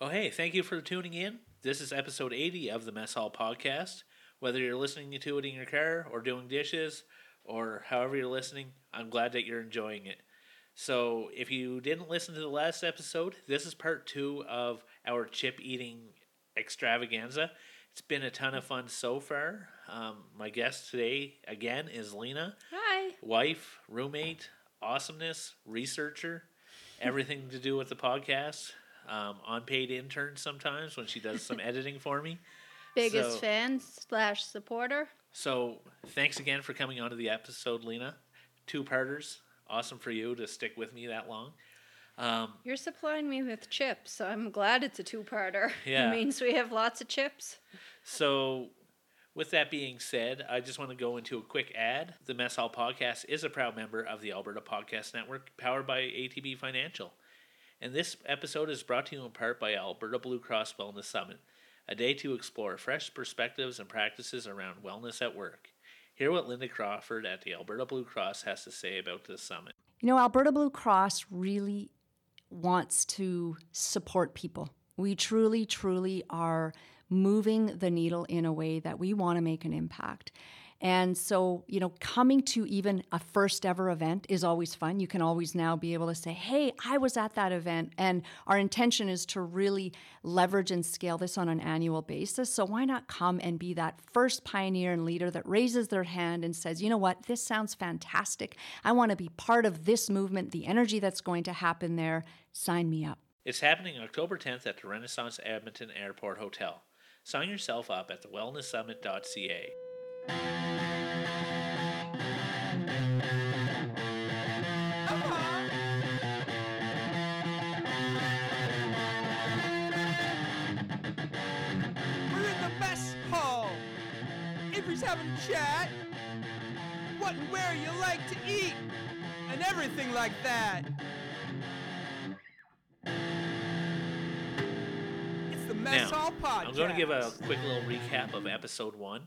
Oh, hey, thank you for tuning in. This is episode 80 of the Mess Hall Podcast. Whether you're listening to it in your car or doing dishes or however you're listening, I'm glad that you're enjoying it. So, if you didn't listen to the last episode, this is part two of our chip eating extravaganza. It's been a ton of fun so far. Um, my guest today, again, is Lena, Hi. wife, roommate, awesomeness, researcher, everything to do with the podcast. Um, unpaid intern sometimes when she does some editing for me. Biggest So- fan slash supporter. So thanks again for coming onto the episode, Lena. Two parters. Awesome for you to stick with me that long. Um, You're supplying me with chips, so I'm glad it's a two-parter. Yeah. it means we have lots of chips. so, with that being said, I just want to go into a quick ad. The Mess Hall Podcast is a proud member of the Alberta Podcast Network, powered by ATB Financial. And this episode is brought to you in part by Alberta Blue Cross Wellness Summit, a day to explore fresh perspectives and practices around wellness at work. Hear what Linda Crawford at the Alberta Blue Cross has to say about this summit. You know, Alberta Blue Cross really wants to support people. We truly, truly are moving the needle in a way that we want to make an impact. And so, you know, coming to even a first ever event is always fun. You can always now be able to say, hey, I was at that event. And our intention is to really leverage and scale this on an annual basis. So, why not come and be that first pioneer and leader that raises their hand and says, you know what, this sounds fantastic. I want to be part of this movement, the energy that's going to happen there. Sign me up. It's happening October 10th at the Renaissance Edmonton Airport Hotel. Sign yourself up at thewellnesssummit.ca. We're in the mess hall. Avery's having a chat. What and where you like to eat, and everything like that. It's the mess Now, hall podcast. I'm going to give a quick little recap of episode one.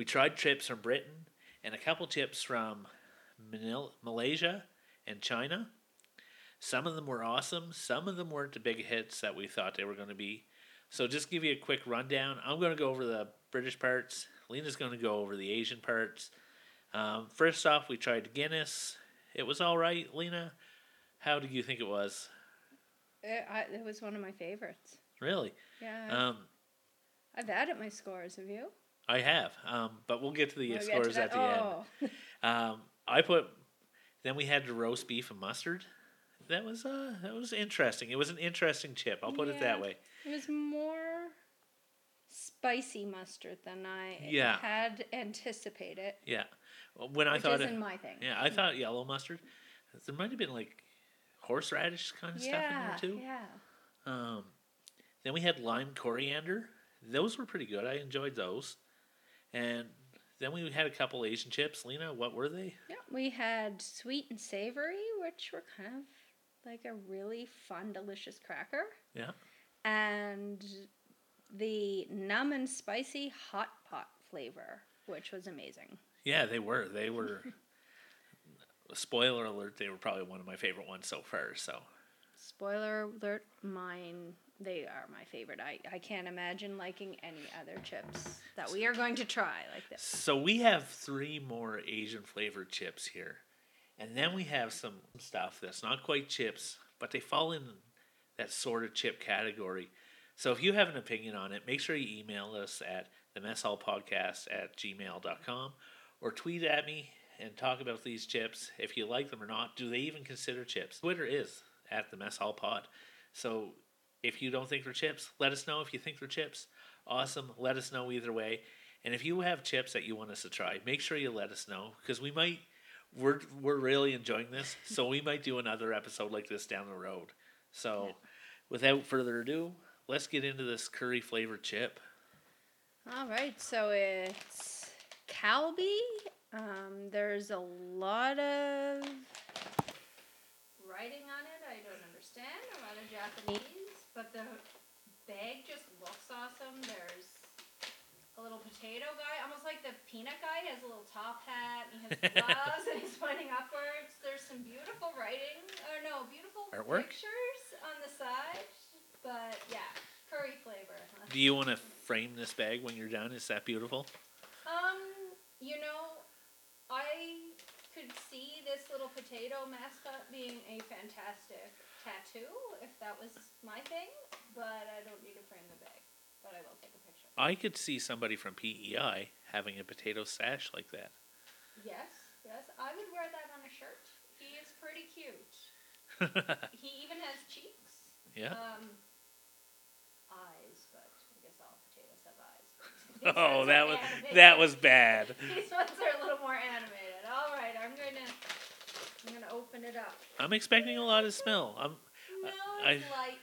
We tried trips from Britain and a couple chips from Malaysia and China. Some of them were awesome. Some of them weren't the big hits that we thought they were going to be. So just give you a quick rundown. I'm going to go over the British parts. Lena's going to go over the Asian parts. Um, first off, we tried Guinness. It was all right. Lena, how do you think it was? It, I, it was one of my favorites. Really? Yeah. Um, I've added my scores. Have you? I have, um, but we'll get to the We'll get to scores at the end. oh. Um, I put. Then we had the roast beef and mustard. That was uh, that was interesting. It was an interesting chip. I'll put it that way. It was more spicy mustard than I Yeah. had anticipated. Yeah. When I which thought isn't it, my thing. yeah, I thought yellow mustard. There might have been like horseradish kind of stuff in there too. yeah. Um, then we had lime coriander. Those were pretty good. I enjoyed those. And then we had a couple Asian chips. Lena, what were they? Yeah, we had sweet and savory, which were kind of like a really fun, delicious cracker. Yeah. And the numb and spicy hot pot flavor, which was amazing. Yeah, they were. They were. spoiler alert: they were probably one of my favorite ones so far. So Spoiler alert, mine, they are my favorite. I, I can't imagine liking any other chips that we are going to try like this. So we have three more Asian flavored chips here. And then we have some stuff that's not quite chips, but they fall in that sort of chip category. So if you have an opinion on it, make sure you email us at the mess hall podcast at gmail.com or tweet at me and talk about these chips. If you like them or not, do they even consider chips? Twitter is at the mess hall pod. So if you don't think they're chips, let us know. If you think they're chips, awesome. Let us know either way. And if you have chips that you want us to try, make sure you let us know because we might. We're we're really enjoying this, so we might do another episode like this down the road. So, without further ado, let's get into this curry flavored chip. All right, so it's Calbee. Um, there's a lot of writing on it. I don't understand. A lot of Japanese, but the bag just looks awesome. There's a little potato guy, almost like the peanut guy. He has a little top hat and he has gloves and he's pointing upwards. There's some beautiful writing, or no, beautiful Artwork? pictures on the side. But yeah, curry flavor. Do you want to frame this bag when you're done? Is that beautiful? Um, you know, I could see this little potato mascot being a fantastic tattoo if that was my thing, but I don't need to frame the bag. But I will take a picture. I could see somebody from PEI having a potato sash like that. Yes, yes, I would wear that on a shirt. He is pretty cute. He even has cheeks. yeah. Um, eyes, but I guess all potatoes have eyes. Oh, that was animated. that was bad. These ones are a little more animated. All right, I'm gonna, I'm gonna open it up. I'm expecting a lot of smell. I'm No, I- it's light.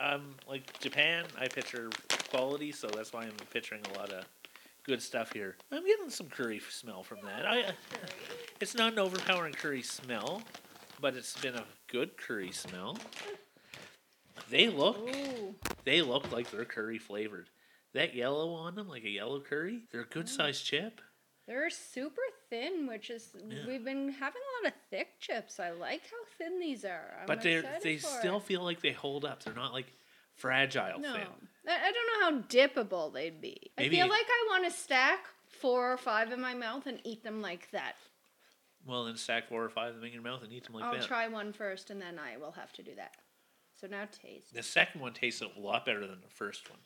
I'm like Japan. I picture quality, so that's why I'm picturing a lot of good stuff here. I'm getting some curry smell from that. I, it's not an overpowering curry smell, but it's been a good curry smell. They look, Ooh. they look like they're curry flavored. That yellow on them, like a yellow curry, they're a good mm. sized chip. They're super thin, which is Yeah. we've been having a lot of thick chips. I like how thin these are. I'm but they they still it. feel like they hold up. They're not like fragile no. thin. I, don't know how dippable they'd be. Maybe- I feel like I want to stack four or five in my mouth and eat them like that. Well, then stack four or five of them in your mouth and eat them like that. I'll try one first, and then I will have to do that. So now taste. The second one tasted a lot better than the first one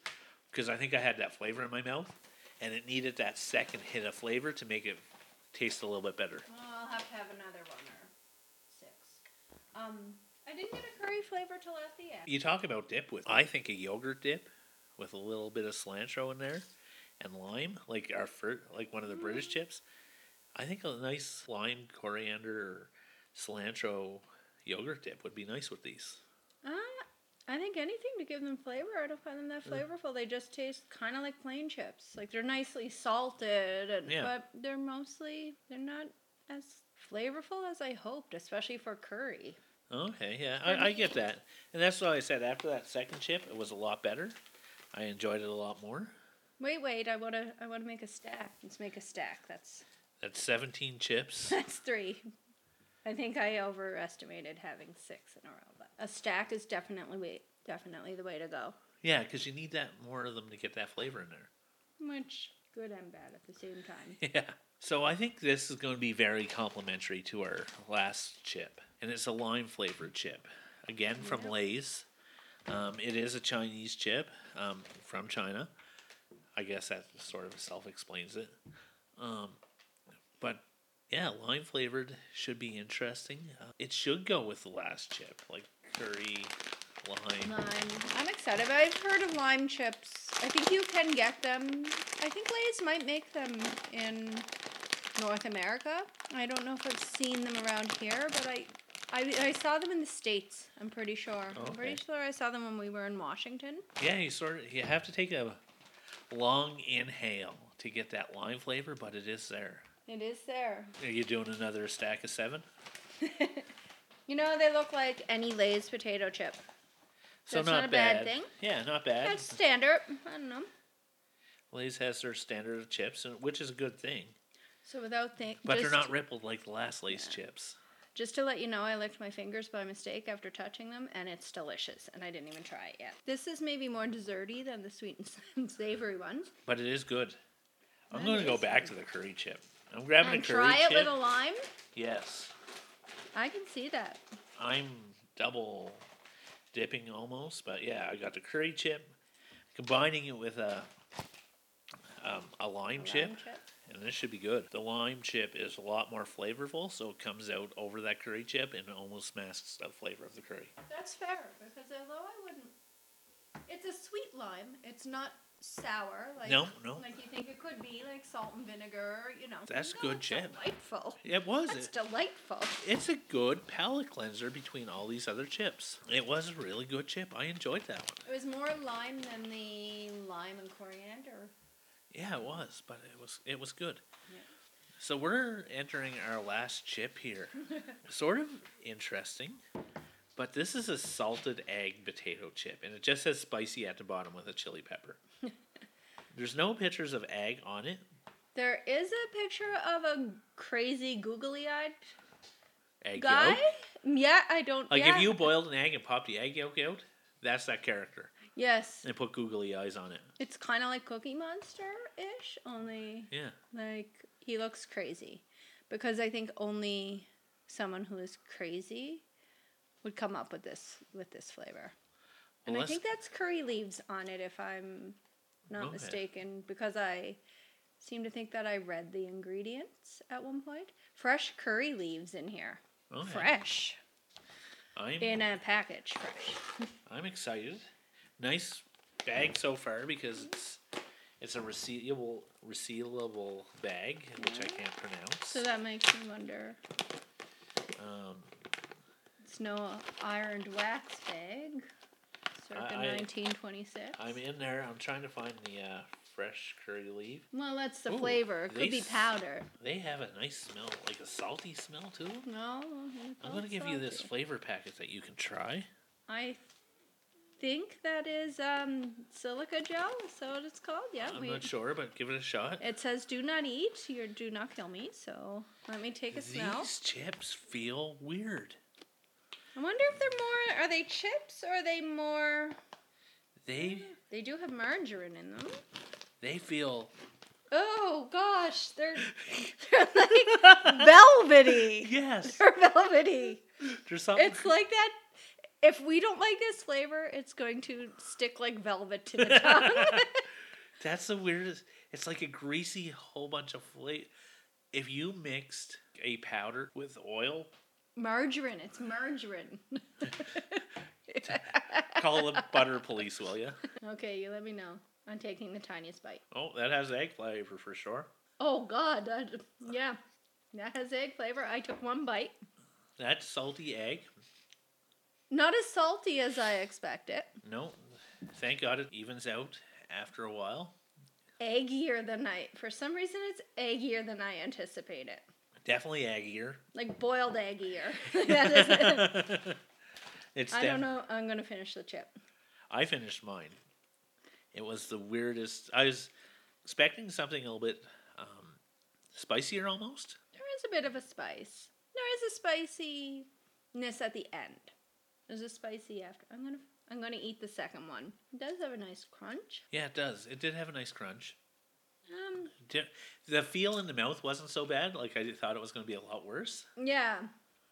because I think I had that flavor in my mouth, and it needed that second hit of flavor to make it taste a little bit better. Well, I'll have to have another one or six. Um, I didn't get a curry flavor till at the end. You talk about dip with I think a yogurt dip with a little bit of cilantro in there and lime, like our fir- like one of the British chips. I think a nice lime, coriander, or cilantro yogurt dip would be nice with these. Uh, I think anything to give them flavor. I don't find them that mm. flavorful. They just taste kind of like plain chips. Like they're nicely salted, and, Yeah. but they're mostly they're not as flavorful as I hoped, especially for curry. Okay, yeah, I, I get that, and that's why I said after that second chip, it was a lot better. I enjoyed it a lot more. Wait, wait. I wanna I wanna make a stack. Let's make a stack. That's That's seventeen chips. that's three. I think I overestimated having six in a row, a stack is definitely way, definitely the way to go. yeah, because you need that more of them to get that flavor in there. Which good and bad at the same time. Yeah. So I think this is going to be very complimentary to our last chip, and it's a lime flavored chip, again from Yep. Lay's. Um, it is a Chinese chip um, from China. I guess that sort of self explains it. Um, but yeah, lime flavored should be interesting. Uh, it should go with the last chip, like curry, lime. Lime. I'm excited. I've heard of lime chips. I think you can get them. I think Lay's might make them in North America. I don't know if I've seen them around here, but I, I, I saw them in the states. I'm pretty sure. Oh, I'm pretty Okay. sure I saw them when we were in Washington. Yeah, you sort of you have to take a long inhale to get that lime flavor, but it is there. It is there. Are you doing another stack of seven? You know, they look like any Lay's potato chip. So That's not, not a bad bad. thing. Yeah, not bad. That's standard. I don't know. Lay's has their standard of chips, and- which is a good thing. So without think, But just, they're not rippled like the last Lay's chips. Just to let you know, I licked my fingers by mistake after touching them, and it's delicious. And I didn't even try it yet. This is maybe more desserty than the sweet and savory ones. But it is good. I'm going to go back to the curry chip. I'm grabbing and a curry chip. try it chip. with a lime. yes, I can see that. I'm double dipping almost, but yeah, I got the curry chip, combining it with a um, a lime, A chip, lime chip. and this should be good. The lime chip is a lot more flavorful, so it comes out over that curry chip and almost masks the flavor of the curry. That's fair because although I wouldn't, it's a sweet lime. It's not sour like No, no. like you think it could be, like salt and vinegar. You know, That's no, good it's chip. Delightful. It was. That's It, delightful. it's a good palate cleanser between all these other chips. It was a really good chip. I enjoyed that one. It was more lime than the lime and coriander. Yeah, it was, but it was it was good. Yeah. So we're entering our last chip here. sort of interesting, but this is a salted egg potato chip, and it just says spicy at the bottom with a chili pepper. There's no pictures of egg on it. There is a picture of a crazy googly-eyed Egg guy. yolk. Yeah, I don't. Like yeah. if you boiled an egg and popped the egg yolk out, That's that character. Yes, And put googly eyes on it. it's kind of like Cookie Monster ish, only Yeah. like he looks crazy, because I think only someone who is crazy would come up with this with this flavor. And I think that's curry leaves on it, if I'm not Okay. mistaken, because I seem to think that I read the ingredients at one point. Fresh curry leaves in here. Okay. Fresh. I'm In a package, fresh. I'm excited. Nice bag so far because it's it's a resealable resealable bag, which I can't pronounce. So that makes me wonder. um, No ironed wax bag. Circa I- I- 1926. I'm in there. I'm trying to find the uh, fresh curry leaf. well, that's the Ooh, flavor. It could they be s- powder. They have a nice smell, like a salty smell too. No. I'm gonna give you this flavor packet that you can try. I think that is um, silica gel. Is that what it's called? Yeah. I'm we- not sure, but give it a shot. It says "Do not eat." Your "Do not kill me." So let me take a smell. These chips feel weird. I wonder if they're more. Are they chips or are they more? They They do have margarine in them. they feel Oh gosh, they're they're like velvety. yes. They're velvety. There's something. It's like that. If we don't like this flavor, it's going to stick like velvet to the tongue. That's the weirdest. It's like a greasy whole bunch of flavor. If you mixed a powder with oil, margarine. It's margarine. call the butter police, will you? okay, you let me know. I'm taking the tiniest bite. Oh, that has egg flavor for sure. Oh God, that, yeah, that has egg flavor. I took one bite. That salty egg. Not as salty as I expected. No, thank God it evens out after a while. Eggier than I. For some reason, it's eggier than I anticipated. Definitely eggier. Like boiled is- it's. I def- don't know. I'm gonna finish the chip. I finished mine. It was the weirdest. I was expecting something a little bit um, spicier almost. There is a bit of a spice. There is a spiciness at the end. There's a spicy after. I'm gonna I'm gonna eat the second one. It does have a nice crunch. Yeah, it does. It did have a nice crunch. Um, The feel in the mouth wasn't so bad. Like I thought it was going to be a lot worse. yeah,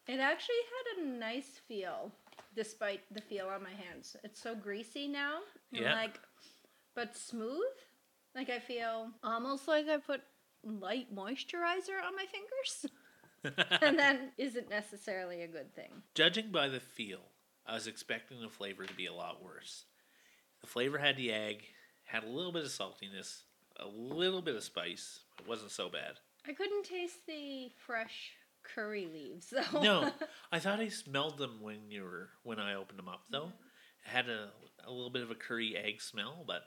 it actually had a nice feel, despite the feel on my hands. It's so greasy now, Yeah. like, but smooth. Like I feel almost like I put light moisturizer on my fingers, and that isn't necessarily a good thing. Judging by the feel, I was expecting the flavor to be a lot worse. The flavor had the egg, had a little bit of saltiness, a little bit of spice. It wasn't so bad. I couldn't taste the fresh curry leaves though. No, I thought I smelled them when you were when I opened them up though. It had a, a little bit of a curry egg smell, but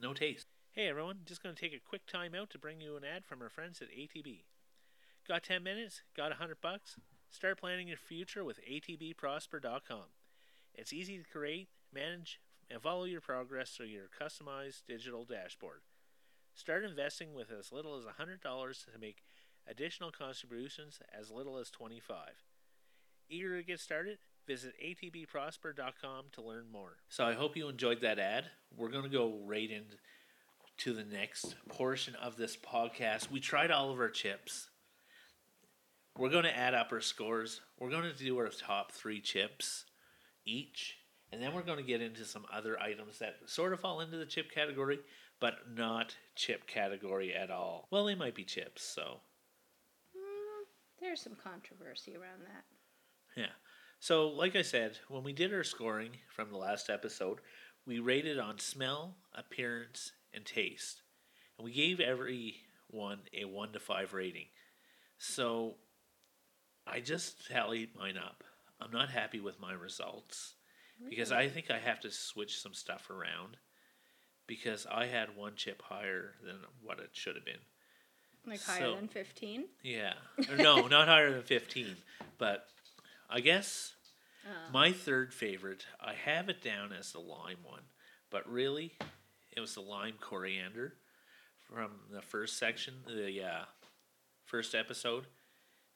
no taste. Hey everyone, just going to take a quick time out to bring you an ad from our friends at ATB. Got 10 minutes? Got a 100 bucks? Start planning your future with atbprosper.com. It's easy to create, manage, and follow your progress through your customized digital dashboard. Start investing with as little as $100 to make additional contributions as little as 25. Eager to get started? Visit atbprosper.com to learn more. So I hope you enjoyed that ad. We're going to go right into the next portion of this podcast. We tried all of our chips. We're going to add up our scores. We're going to do our top three chips each. And then we're going to get into some other items that sort of fall into the chip category, but not chip category at all. Well, they might be chips, so Mm, there's some controversy around that. Yeah. So, like I said, when we did our scoring from the last episode, we rated on smell, appearance, and taste. And we gave every one a 1 to 5 rating. So, I just tallied mine up. I'm not happy with my results because I think I have to switch some stuff around because I had one chip higher than what it should have been. Like higher So- than 15. Yeah. Or no, not higher than 15. But I guess Uh, my third favorite, I have it down as the lime one. But really, it was the lime coriander from the first section, the uh, first episode.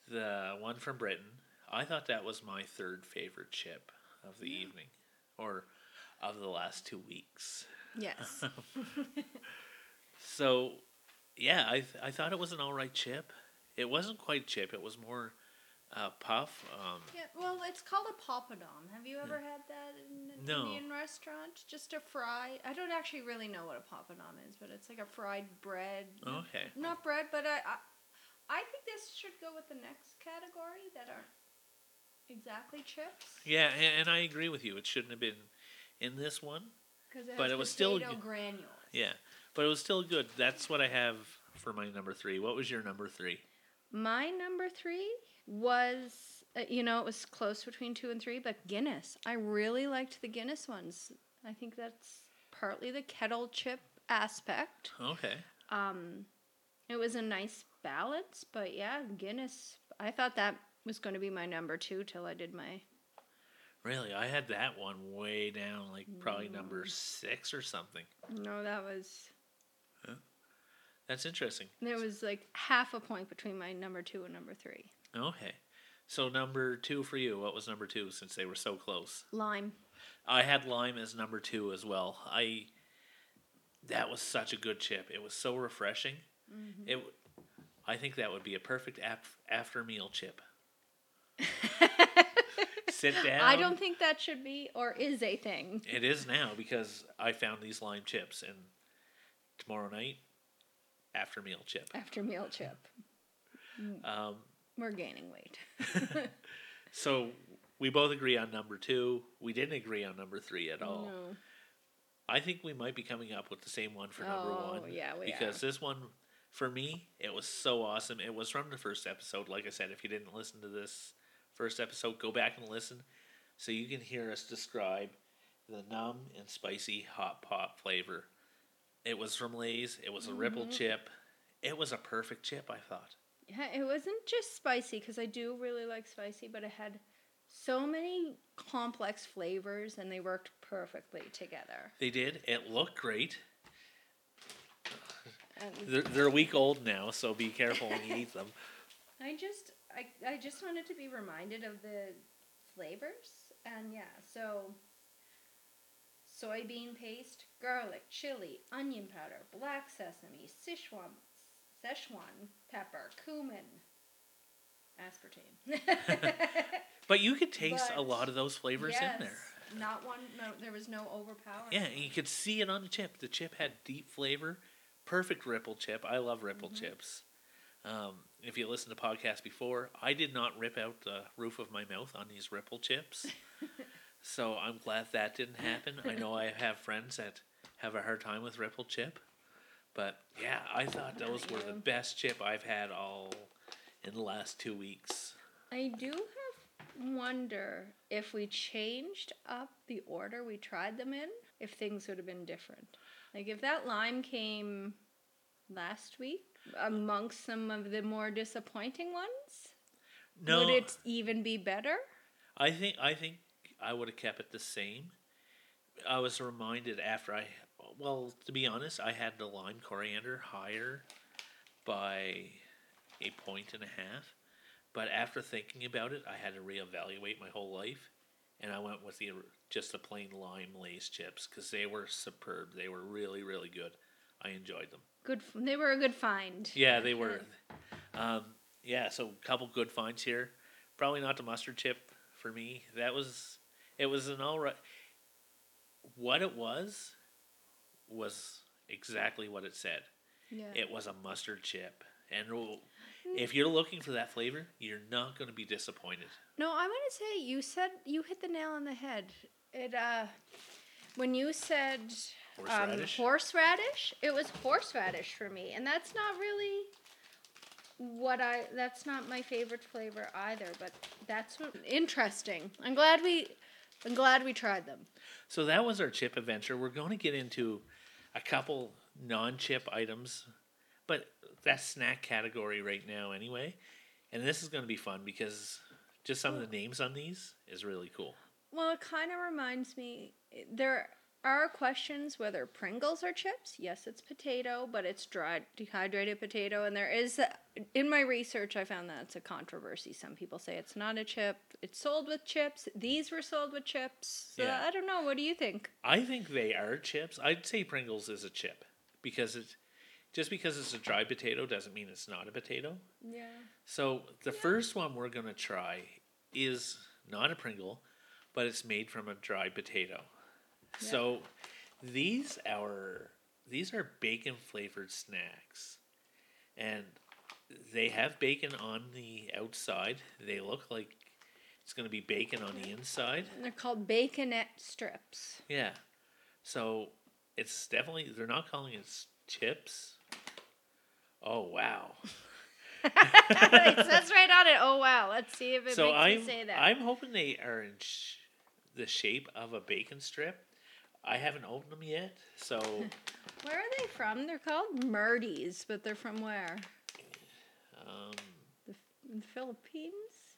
The one from Britain. I thought that was my third favorite chip of the evening. Or of the last two weeks. Yes. So, yeah, I th- I thought it was an all right chip. It wasn't quite chip. It was more uh, puff. Um, yeah. Well, it's called a papadom. Have you ever had that in an No. Indian restaurant? Just a fry. I don't actually really know what a papadom is, but it's like a fried bread. okay. Not bread, but I, I, I think this should go with the next category that are exactly chips. Yeah, and, and I agree with you. It shouldn't have been in this one. Cause But it was still granules. Yeah, but it was still good. That's what I have for my number three. What was your number three? My number three was, uh, you know, it was close between two and three, but Guinness. I really liked the Guinness ones. I think that's partly the kettle chip aspect. Okay. Um, it was a nice balance, but yeah, Guinness. I thought that was going to be my number two till I did my. Really, I had that one way down, like probably number mm. six or something. No, that was. That's interesting. There was like half a point between my number two and number three. Okay. So number two for you. What was number two since they were so close? Lime. I had lime as number two as well. I that was such a good chip. It was so refreshing. Mm-hmm. It, w- I think that would be a perfect af- after meal chip. Sit down. I don't think that should be or is a thing. It is now because I found these lime chips, and tomorrow night, after meal chip. After meal chip. Um, We're gaining weight. so we both agree on number two. We didn't agree on number three at all. No. I think we might be coming up with the same one for number Oh, one. yeah, we because are. this one, for me, it was so awesome. It was from the first episode. Like I said, if you didn't listen to this first episode, go back and listen so you can hear us describe the numb and spicy hot pot flavor. It was from Lay's. It was a ripple Mm-hmm. chip. It was a perfect chip, I thought. Yeah, it wasn't just spicy because I do really like spicy, but it had so many complex flavors and they worked perfectly together. They did. It looked great. And They're, they're a week old now, so be careful when you eat them. I just I, I just wanted to be reminded of the flavors and yeah, so soybean paste, garlic, chili, onion powder, black sesame, Sichuan Szechuan pepper, cumin, aspartame. But you could taste a lot of those flavors yes, in there. Not one. No, there was no overpowering. Yeah, and you could see it on the chip. The chip had deep flavor, perfect ripple chip. I love ripple Mm-hmm. chips. Um, if you listen to podcasts before, I did not rip out the roof of my mouth on these ripple chips. so I'm glad that didn't happen. I know I have friends that have a hard time with ripple chip. But yeah, I thought those were the best chip I've had all in the last two weeks. I do have wonder if we changed up the order we tried them in, if things would have been different. Like if that lime came last week amongst some of the more disappointing ones, No, would it even be better? I think I think I would have kept it the same. I was reminded after I, well, to be honest, I had the lime coriander higher by a point and a half. But after thinking about it, I had to reevaluate my whole life, and I went with the just the plain lime Lay's chips because they were superb. They were really really good. I enjoyed them. Good. They were a good find. Yeah, they were. Um, yeah, so a couple good finds here. Probably not the mustard chip for me. That was it was an all right. What it was was exactly what it said. Yeah. It was a mustard chip, and if you're looking for that flavor, you're not going to be disappointed. No, I want to say you said you hit the nail on the head. It uh, when you said um, Horseradish? horseradish, it was horseradish for me, and that's not really what I. That's not my favorite flavor either. But that's what, interesting. I'm glad we. I'm glad we tried them. So that was our chip adventure. We're going to get into a couple non-chip items, but that's snack category right now anyway. And this is going to be fun because just some of the names on these is really cool. Well, it kind of reminds me. There are questions whether Pringles are chips. Yes, it's potato, but it's dried, dehydrated potato. And there is, in my research, I found that it's a controversy. Some people say it's not a chip. It's sold with chips. These were sold with chips. So Yeah. I don't know. What do you think? I think they are chips. I'd say Pringles is a chip because it's just because it's a dry potato doesn't mean it's not a potato. Yeah. So the first one we're gonna try is not a Pringle, but it's made from a dry potato. So these are these are bacon flavored snacks, and they have bacon on the outside. They look like it's gonna be bacon on the inside. And they're called baconette strips. Yeah. So it's definitely they're not calling it chips. Oh wow. it says right on it. Oh wow! Let's see if it so makes I'm me say that. I'm hoping they are in sh- the shape of a bacon strip. I haven't opened them yet, so Where are they from? They're called Murdies, but they're from where? um, The, the Philippines.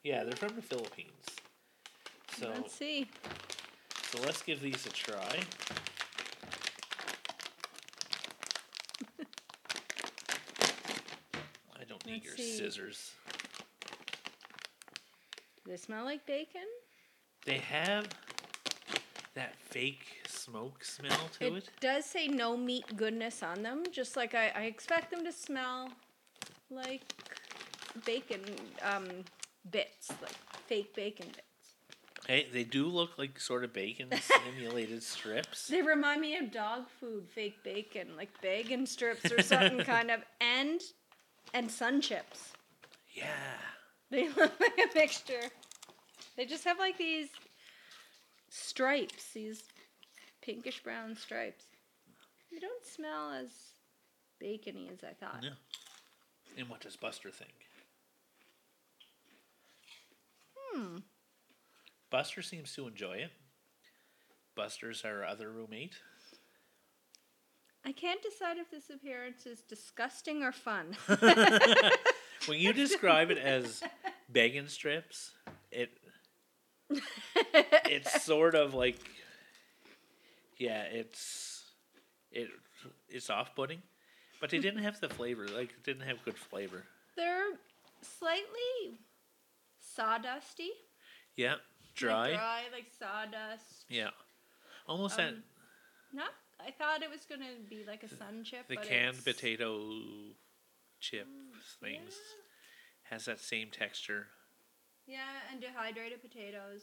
yeah, they're from the Philippines. So Let's see. so let's give these a try. I don't need Let's your see. scissors. Do they smell like bacon? They have that fake smoke smell to It, it. does say no meat goodness on them, just like I, I expect them to smell like bacon um, bits, like fake bacon bits. Hey, they do look like sort of bacon simulated strips. They remind me of dog food, fake bacon, like bacon strips or something kind of, and and sun chips. Yeah. They look like a mixture. They just have like these stripes, these pinkish brown stripes. They don't smell as bacony as I thought. No. And what does Buster think? Hmm. Buster seems to enjoy it. Buster's our other roommate. I can't decide if this appearance is disgusting or fun. When you describe it as bacon strips, it it's sort of like yeah, it's it it's off putting. But they didn't have the flavor. Like it didn't have good flavor. They're slightly sawdusty. Yeah. Like Dry. dry, like sawdust. Yeah. Almost that Um, Not. I thought it was gonna be like a sun chip. the canned it's- potato chip things yeah. has that same texture. Yeah, and dehydrated potatoes.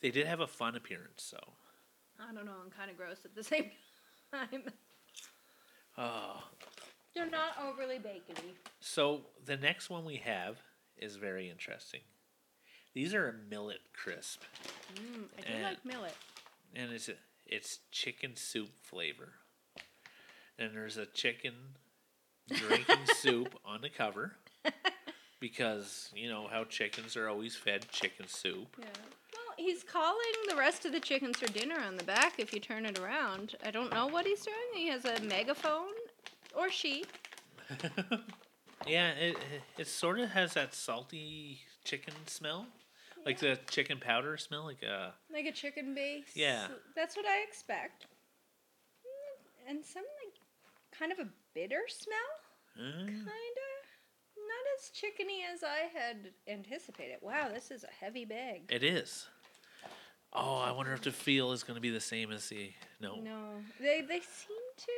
They did have a fun appearance, so. I don't know. I'm kind of gross at the same time. Oh. They're not overly bacony. So the next one we have is very interesting. These are a millet crisp, Mm, I do And- like millet. and it's a, it's chicken soup flavor. And there's a chicken drinking soup on the cover because you know how chickens are always fed chicken soup. Yeah. Well, he's calling the rest of the chickens for dinner on the back if you turn it around. I don't know what he's doing. He has a megaphone, or she. yeah, it it sort of has that salty chicken smell, like the chicken powder smell, like uh Like a chicken base. Yeah. That's what I expect. Mm, And some like kind of a bitter smell, uh, kinda. Not as chickeny as I had anticipated. Wow, this is a heavy bag. it is. Oh, I wonder if the feel is going to be the same as the no. No, they they seem to.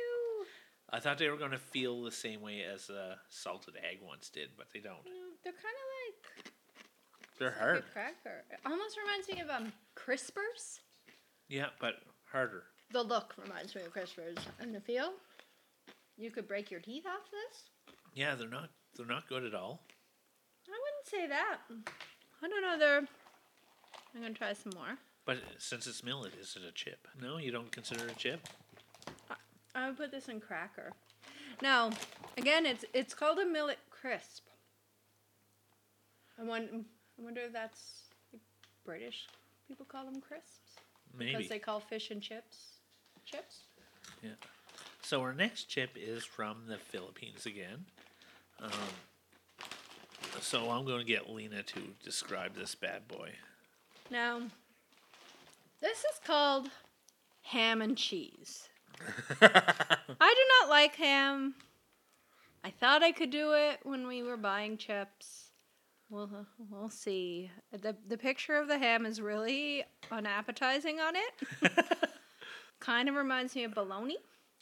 I thought they were going to feel the same way as the salted egg ones did, but they don't. know, They're kind of like They're like hard. a cracker. It almost reminds me of um crispers. Yeah, but harder. The look reminds me of crispers, and the feel. You could break your teeth off this. Yeah, they're not they're not good at all. I wouldn't say that. I don't know. They're. I'm gonna try some more. But since it's millet, is it a chip? No, you don't consider it a chip. I would put this in cracker. Now, again, it's it's called a millet crisp. I wonder, I wonder if that's like, British people call them crisps Maybe. because they call fish and chips chips. Yeah. So our next chip is from the Philippines again. Um, so I'm going to get Lena to describe this bad boy. Now, this is called ham and cheese. I do not like ham. I thought I could do it when we were buying chips. We'll, we'll see. The, the picture of the ham is really unappetizing on it. kind of reminds me of bologna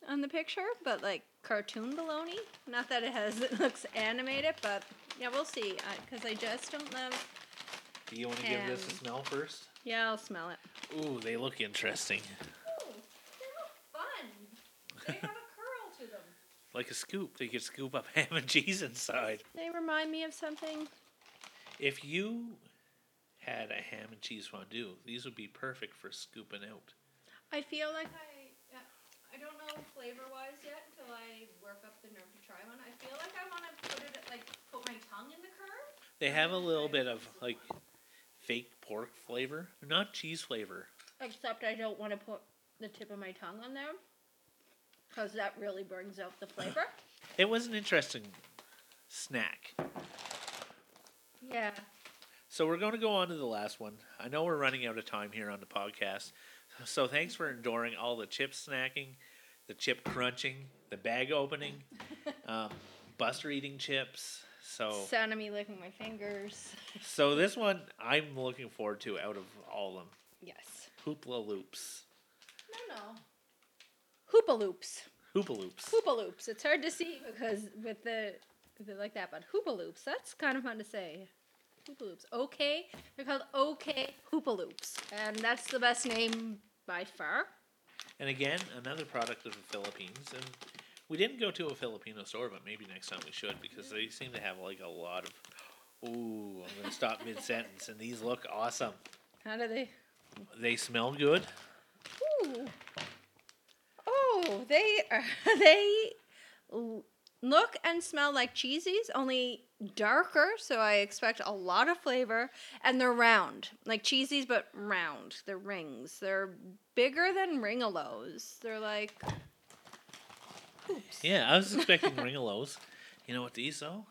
on the picture, but like cartoon baloney. Not that it has it looks animated, but yeah, we'll see. Uh, because I, just don't love. Do you want to give this a smell first? Yeah, I'll smell it. Ooh, they look interesting. Ooh, they look fun. They have a curl to them. Like a scoop. They could scoop up ham and cheese inside. They remind me of something. If you had a ham and cheese fondue, these would be perfect for scooping out. I feel like I. uh, I don't know flavor wise yet until I work up the nerve to try one. I feel like I want to put it like put my tongue in the curd. They have a little bit of like fake pork flavor, not cheese flavor. Except I don't want to put the tip of my tongue on there. Because that really brings out the flavor. It was an interesting snack. yeah. So we're going to go on to the last one. I know we're running out of time here on the podcast. So thanks for enduring all the chip snacking, the chip crunching, the bag opening, um, Buster eating chips. So Sound of me licking my fingers. so this one I'm looking forward to out of all of them. Yes. Hoopla loops. No, no. Hoopaloops. Hoopaloops. Hoopaloops. It's hard to see because with the, like that, but hoopaloops. That's kind of fun to say. Hoopaloops. Okay. They're called OK Hoopaloops. And that's the best name by far. And again, another product of the Philippines. And we didn't go to a Filipino store, but maybe next time we should because they seem to have like a lot of. Ooh, I'm gonna stop mid sentence, and these look awesome. How do they? They smell good. Ooh. Oh, they are, they look and smell like cheesies, only darker. So I expect a lot of flavor, and they're round, like cheesies, but round. They're rings. They're bigger than Ringolos. They're like Yeah, I was expecting Ringolos. You know what these though?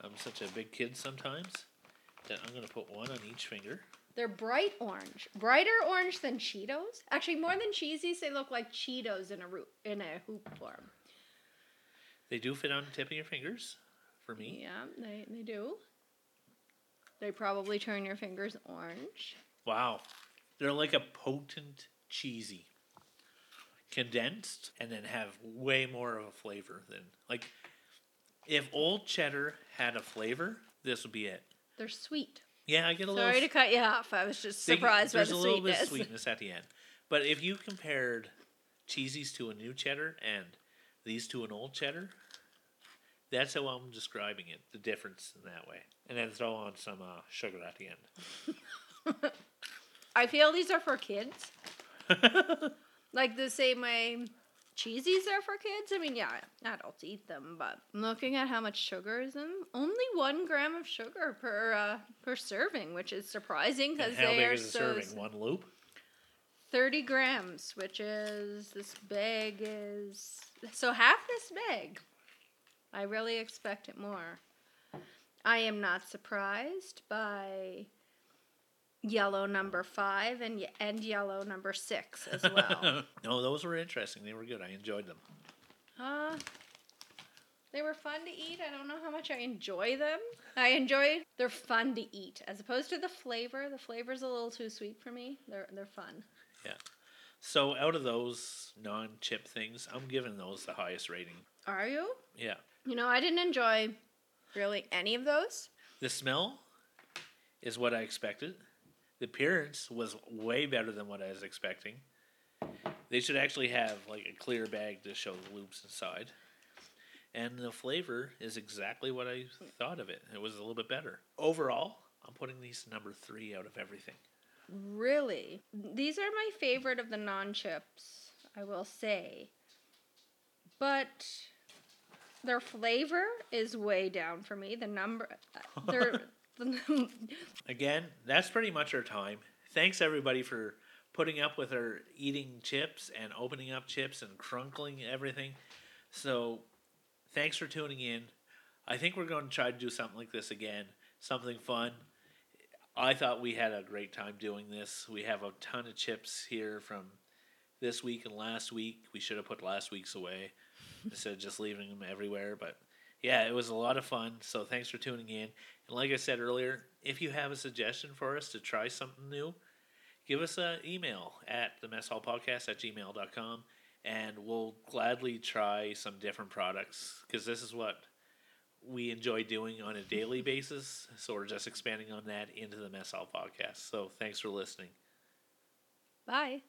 I'm such a big kid sometimes that I'm gonna put one on each finger. They're bright orange, brighter orange than Cheetos. Actually, more than cheesies, they look like Cheetos in a root in a hoop form. They do fit on the tip of your fingers, for me. Yeah, they, they do. They probably turn your fingers orange. Wow, they're like a potent cheesy, condensed, and then have way more of a flavor than like. If old cheddar had a flavor, this would be it. They're sweet. Yeah, I get a Sorry little. Sorry to cut you off. I was just they- surprised by there's the a little sweetness. bit of sweetness at the end, but if you compared cheesies to a new cheddar and these to an old cheddar, that's how I'm describing it. The difference in that way, and then throw on some uh, sugar at the end. I feel these are for kids. like the same way cheesies are for kids. I mean, yeah, adults eat them, but looking at how much sugar is in them, only one gram of sugar per uh, per serving, which is surprising because they big are is so serving? s- One loop. 30 grams, which is this bag is so half this big. I really expect it more. I am not surprised by yellow number five and and yellow number six as well. no, those were interesting. They were good. I enjoyed them. uh, they were fun to eat. I don't know how much I enjoy them. I enjoy they're fun to eat as opposed to the flavor. The flavor's a little too sweet for me. They're they're fun. Yeah. So out of those non-chip things, I'm giving those the highest rating. Are you? Yeah. You know, I didn't enjoy really any of those. The smell is what I expected. The appearance was way better than what I was expecting. They should actually have like a clear bag to show the loops inside. And the flavor is exactly what I thought of it. It was a little bit better. Overall, I'm putting these number three out of everything. Really? These are my favorite of the non chips, I will say. But their flavor is way down for me. The number. Uh, They're. Again, that's pretty much our time. Thanks everybody for putting up with our eating chips and opening up chips and crunkling everything. So, thanks for tuning in. I think we're going to try to do something like this again, something fun. I thought we had a great time doing this. We have a ton of chips here from this week and last week. We should have put last week's away instead of just leaving them everywhere. But yeah, it was a lot of fun. So thanks for tuning in. And like I said earlier, if you have a suggestion for us to try something new, give us an email at the mess hall podcast at gmail.com and we'll gladly try some different products because this is what we enjoy doing on a daily basis. So we're just expanding on that into the mess hall podcast. So thanks for listening. Bye.